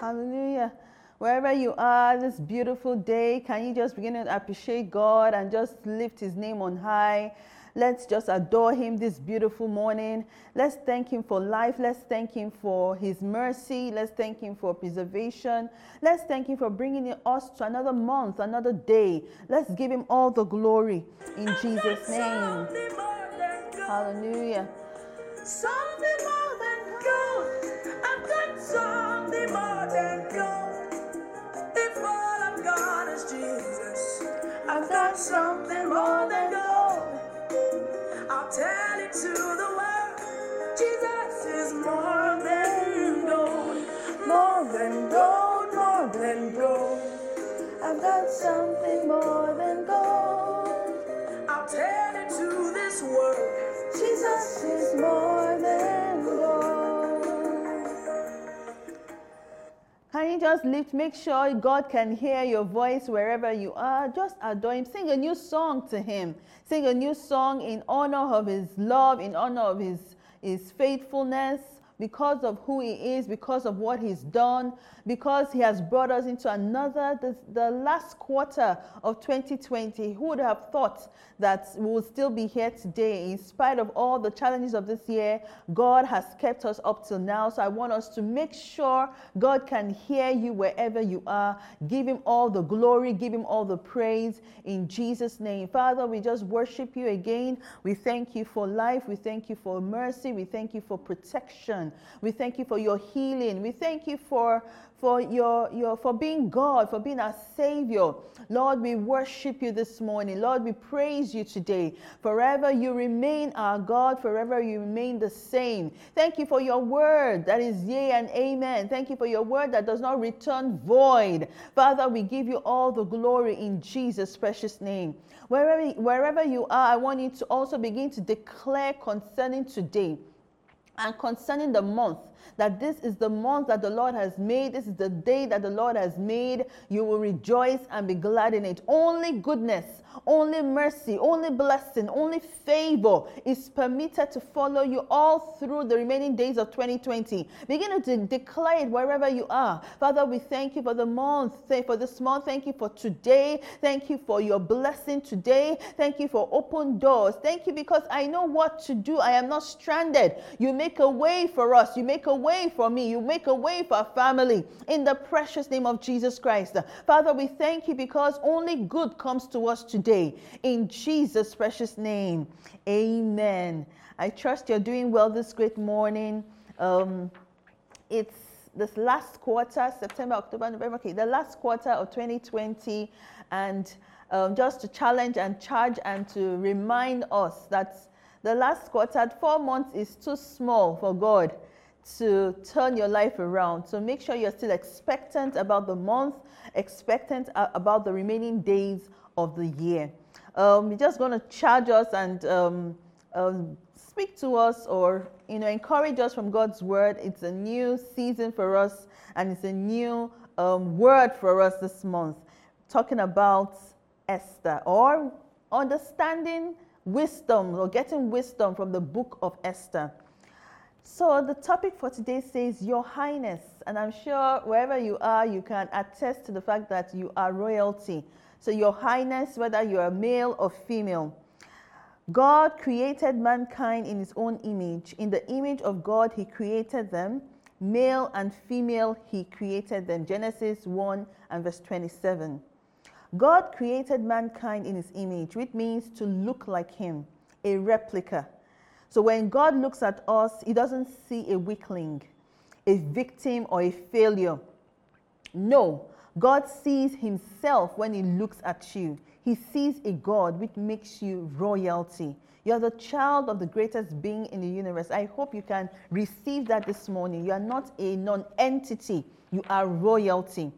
Hallelujah. Wherever you are this beautiful day, can you just begin to appreciate God and just lift His name on high? Let's just adore Him this beautiful morning. Let's thank Him for life. Let's thank Him for His mercy. Let's thank Him for preservation. Let's thank Him for bringing us to another month, another day. Let's give Him all the glory in Jesus' name. Hallelujah. Something more than gold. I'll tell it to this world. Jesus is more than gold. Can you just lift? Make sure God can hear your voice wherever you are. Just adore Him. Sing a new song to Him. Sing a new song in honor of His love, in honor of His, His faithfulness, because of who He is, because of what He's done, because He has brought us into another, the, the last quarter of 2020. Who would have thought that we will still be here today? In spite of all the challenges of this year, God has kept us up till now. So I want us to make sure God can hear you wherever you are. Give Him all the glory, give Him all the praise in Jesus' name. Father, we just worship you again. We thank you for life. We thank you for mercy. We thank you for protection. We thank you for your healing. We thank you for for your, your for being God, for being our Savior. Lord, we worship you this morning. Lord, we praise you today. Forever you remain our God, forever you remain the same. Thank you for your word that is yea and amen. Thank you for your word that does not return void. Father, we give you all the glory in Jesus' precious name. Wherever, wherever you are, I want you to also begin to declare concerning today and concerning the month that this is the month that the Lord has made. This is the day that the Lord has made. You will rejoice and be glad in it. Only goodness, only mercy, only blessing, only favor is permitted to follow you all through the remaining days of 2020. Begin to declare it wherever you are. Father, we thank you for the month, thank for this month. Thank you for today. Thank you for your blessing today. Thank you for open doors. Thank you because I know what to do. I am not stranded. You make a way for us. You make a way for me. You make a way for our family in the precious name of Jesus Christ. Father, we thank you because only good comes to us today. In Jesus' precious name, amen. I trust you're doing well this great morning. Um, it's this last quarter, September, October, November, okay, the last quarter of 2020, and um, just to challenge and charge and to remind us that the last quarter, four months, is too small for God to turn your life around. So make sure you're still expectant about the month, expectant about the remaining days of the year. Um, we're just going to charge us and um, um, speak to us or you know encourage us from God's word. It's a new season for us and it's a new um, word for us this month, talking about Esther or understanding wisdom or getting wisdom from the book of Esther. So, the topic for today says, Your Highness. And I'm sure wherever you are, you can attest to the fact that you are royalty. So, Your Highness, whether you are male or female, God created mankind in his own image. In the image of God, he created them. Male and female, he created them. Genesis 1 and verse 27. God created mankind in his image, which means to look like him, a replica. So when God looks at us, he doesn't see a weakling, a victim, or a failure. No, God sees himself when he looks at you. He sees a God which makes you royalty. You're the child of the greatest being in the universe. I hope you can receive that this morning. You are not a non entity, you are royalty.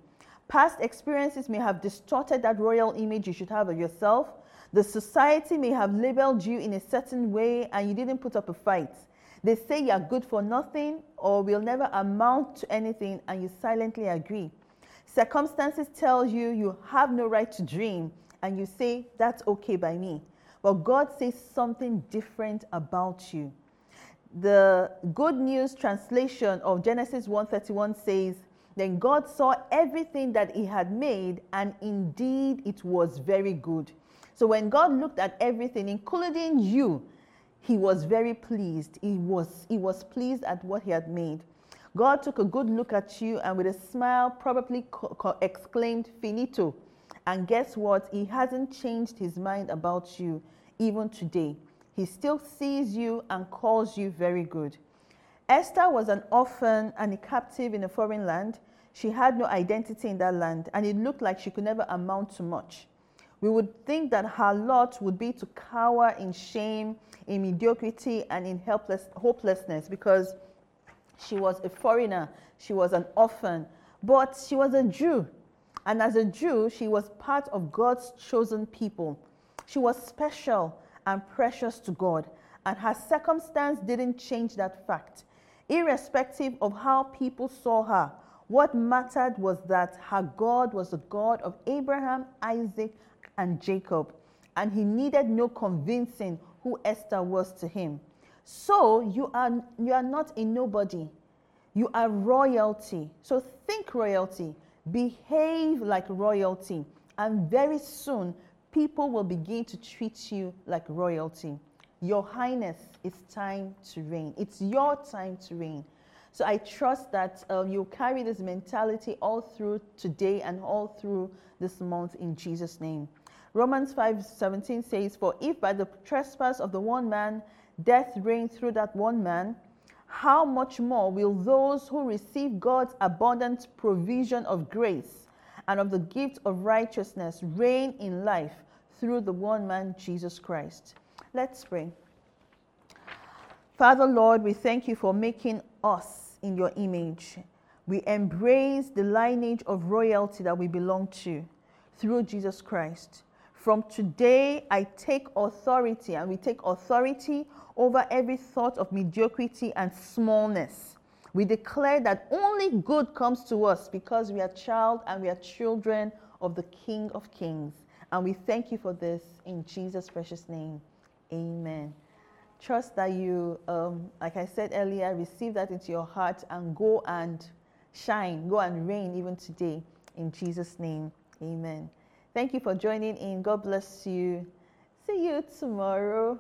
Past experiences may have distorted that royal image you should have of yourself. The society may have labeled you in a certain way and you didn't put up a fight. They say you're good for nothing or will never amount to anything and you silently agree. Circumstances tell you you have no right to dream and you say that's okay by me. But God says something different about you. The Good News translation of Genesis 1:31 says, Then God saw everything that he had made, and indeed it was very good. So when God looked at everything, including you, he was very pleased. He was, he was pleased at what he had made. God took a good look at you and with a smile probably co- co- exclaimed, Finito. And guess what? He hasn't changed his mind about you even today. He still sees you and calls you very good. Esther was an orphan and a captive in a foreign land. She had no identity in that land, and it looked like she could never amount to much. We would think that her lot would be to cower in shame, in mediocrity, and in helpless, hopelessness because she was a foreigner, she was an orphan, but she was a Jew. And as a Jew, she was part of God's chosen people. She was special and precious to God, and her circumstance didn't change that fact. Irrespective of how people saw her, what mattered was that her God was the God of Abraham, Isaac, and Jacob, and he needed no convincing who Esther was to him. So you are, you are not a nobody. You are royalty. So think royalty, behave like royalty, and very soon people will begin to treat you like royalty. Your Highness, it's time to reign. It's your time to reign. So I trust that uh, you'll carry this mentality all through today and all through this month in Jesus' name. Romans 5:17 says, For if by the trespass of the one man death reigned through that one man, how much more will those who receive God's abundant provision of grace and of the gift of righteousness reign in life through the one man, Jesus Christ? Let's pray. Father, Lord, we thank you for making us in your image. We embrace the lineage of royalty that we belong to through Jesus Christ. From today, I take authority, and we take authority over every thought of mediocrity and smallness. We declare that only good comes to us because we are child and we are children of the King of Kings. And we thank you for this in Jesus' precious name. Amen. Trust that you, um, like I said earlier, receive that into your heart and go and shine, go and reign even today. In Jesus' name, amen. Thank you for joining in. God bless you. See you tomorrow.